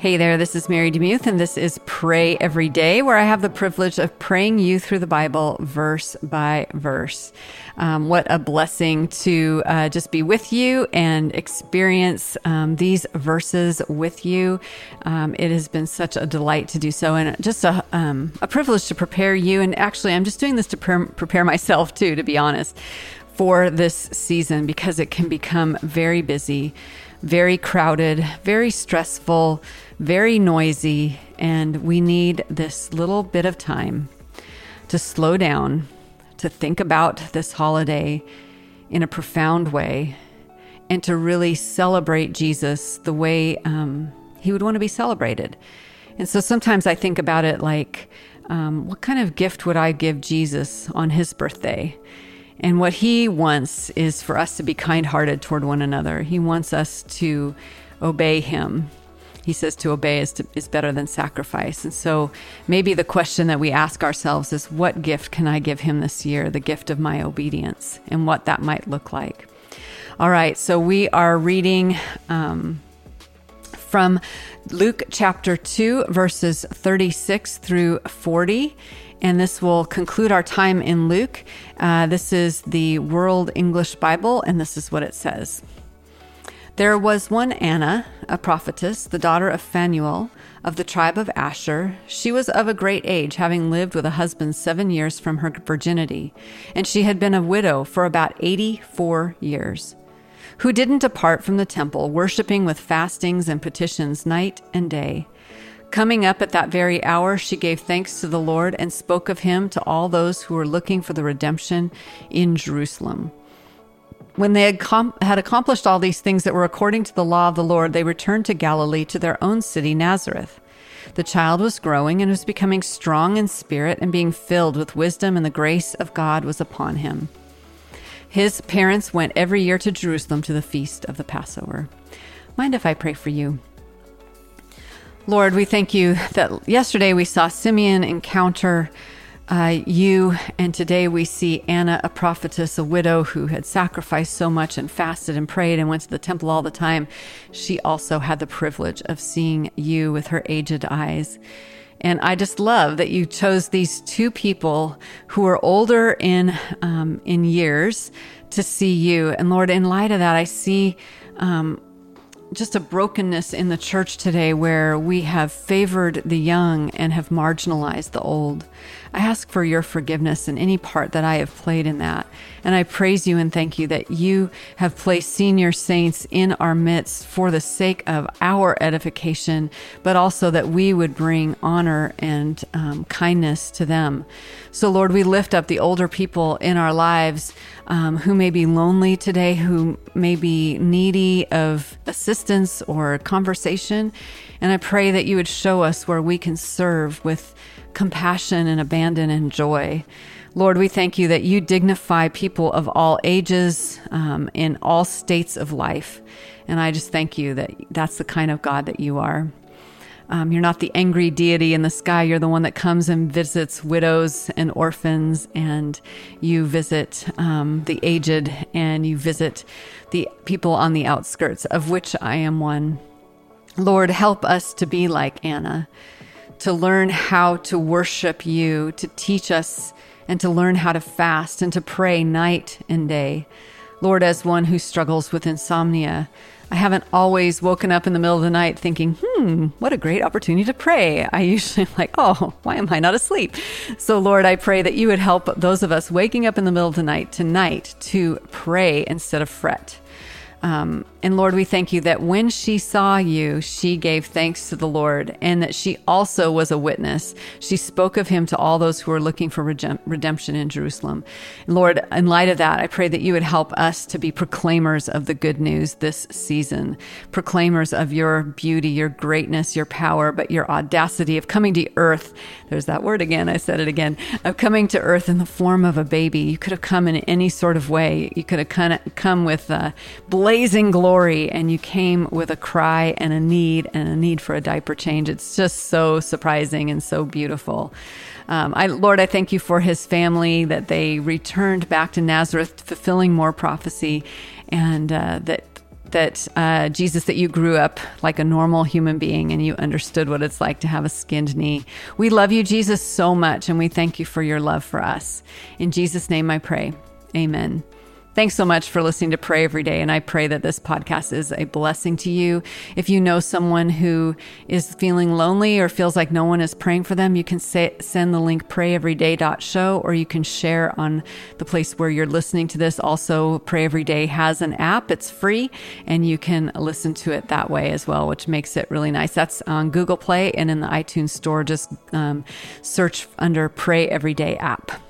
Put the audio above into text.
Hey there, this is Mary DeMuth, and this is Pray Every Day, where I have the privilege of praying you through the Bible verse by verse. Um, what a blessing to uh, just be with you and experience um, these verses with you. Um, it has been such a delight to do so, and just a, um, a privilege to prepare you. And actually, I'm just doing this to pre- prepare myself too, to be honest, for this season because it can become very busy very crowded, very stressful, very noisy, and we need this little bit of time to slow down, to think about this holiday in a profound way, and to really celebrate Jesus the way um, he would want to be celebrated. And so sometimes I think about it like, um, what kind of gift would I give Jesus on his birthday? And what he wants is for us to be kind hearted toward one another. He wants us to obey him. He says to obey is, to, is better than sacrifice. And so maybe the question that we ask ourselves is what gift can I give him this year? The gift of my obedience and what that might look like. All right, so we are reading um, from Luke chapter 2, verses 36 through 40 and this will conclude our time in Luke. Uh, this is the World English Bible, and this is what it says. There was one Anna, a prophetess, the daughter of Phanuel of the tribe of Asher. She was of a great age, having lived with a husband seven years from her virginity, and she had been a widow for about 84 years, who didn't depart from the temple, worshiping with fastings and petitions night and day. Coming up at that very hour, she gave thanks to the Lord and spoke of him to all those who were looking for the redemption in Jerusalem. When they had, com- had accomplished all these things that were according to the law of the Lord, they returned to Galilee to their own city, Nazareth. The child was growing and was becoming strong in spirit and being filled with wisdom, and the grace of God was upon him. His parents went every year to Jerusalem to the feast of the Passover. Mind if I pray for you? Lord, we thank you that yesterday we saw Simeon encounter uh, you, and today we see Anna, a prophetess, a widow who had sacrificed so much and fasted and prayed and went to the temple all the time. She also had the privilege of seeing you with her aged eyes. And I just love that you chose these two people who are older in um, in years to see you. And Lord, in light of that, I see um, just a brokenness in the church today where we have favored the young and have marginalized the old. I ask for your forgiveness in any part that I have played in that. And I praise you and thank you that you have placed senior saints in our midst for the sake of our edification, but also that we would bring honor and um, kindness to them. So, Lord, we lift up the older people in our lives um, who may be lonely today, who may be needy of assistance or conversation. And I pray that you would show us where we can serve with compassion and abandon and joy. Lord, we thank you that you dignify people of all ages um, in all states of life. And I just thank you that that's the kind of God that you are. Um, you're not the angry deity in the sky. You're the one that comes and visits widows and orphans, and you visit um, the aged, and you visit the people on the outskirts, of which I am one. Lord, help us to be like Anna to learn how to worship you, to teach us and to learn how to fast and to pray night and day. Lord, as one who struggles with insomnia, I haven't always woken up in the middle of the night thinking, hmm, what a great opportunity to pray. I usually am like, oh, why am I not asleep? So, Lord, I pray that you would help those of us waking up in the middle of the night tonight to pray instead of fret. Um, and Lord, we thank you that when she saw you, she gave thanks to the Lord, and that she also was a witness. She spoke of him to all those who were looking for redemption in Jerusalem. Lord, in light of that, I pray that you would help us to be proclaimers of the good news this season, proclaimers of your beauty, your greatness, your power, but your audacity of coming to earth. There's that word again. I said it again of coming to earth in the form of a baby. You could have come in any sort of way. You could have come with uh, blazing glory and you came with a cry and a need and a need for a diaper change. It's just so surprising and so beautiful. Um, I, Lord, I thank you for his family that they returned back to Nazareth, fulfilling more prophecy, and uh, that that uh, Jesus, that you grew up like a normal human being and you understood what it's like to have a skinned knee. We love you, Jesus, so much, and we thank you for your love for us. In Jesus' name I pray. Amen. Thanks so much for listening to Pray Every Day. And I pray that this podcast is a blessing to you. If you know someone who is feeling lonely or feels like no one is praying for them, you can say, send the link prayeveryday.show or you can share on the place where you're listening to this. Also, Pray Every Day has an app, it's free, and you can listen to it that way as well, which makes it really nice. That's on Google Play and in the iTunes Store. Just um, search under Pray Every Day app.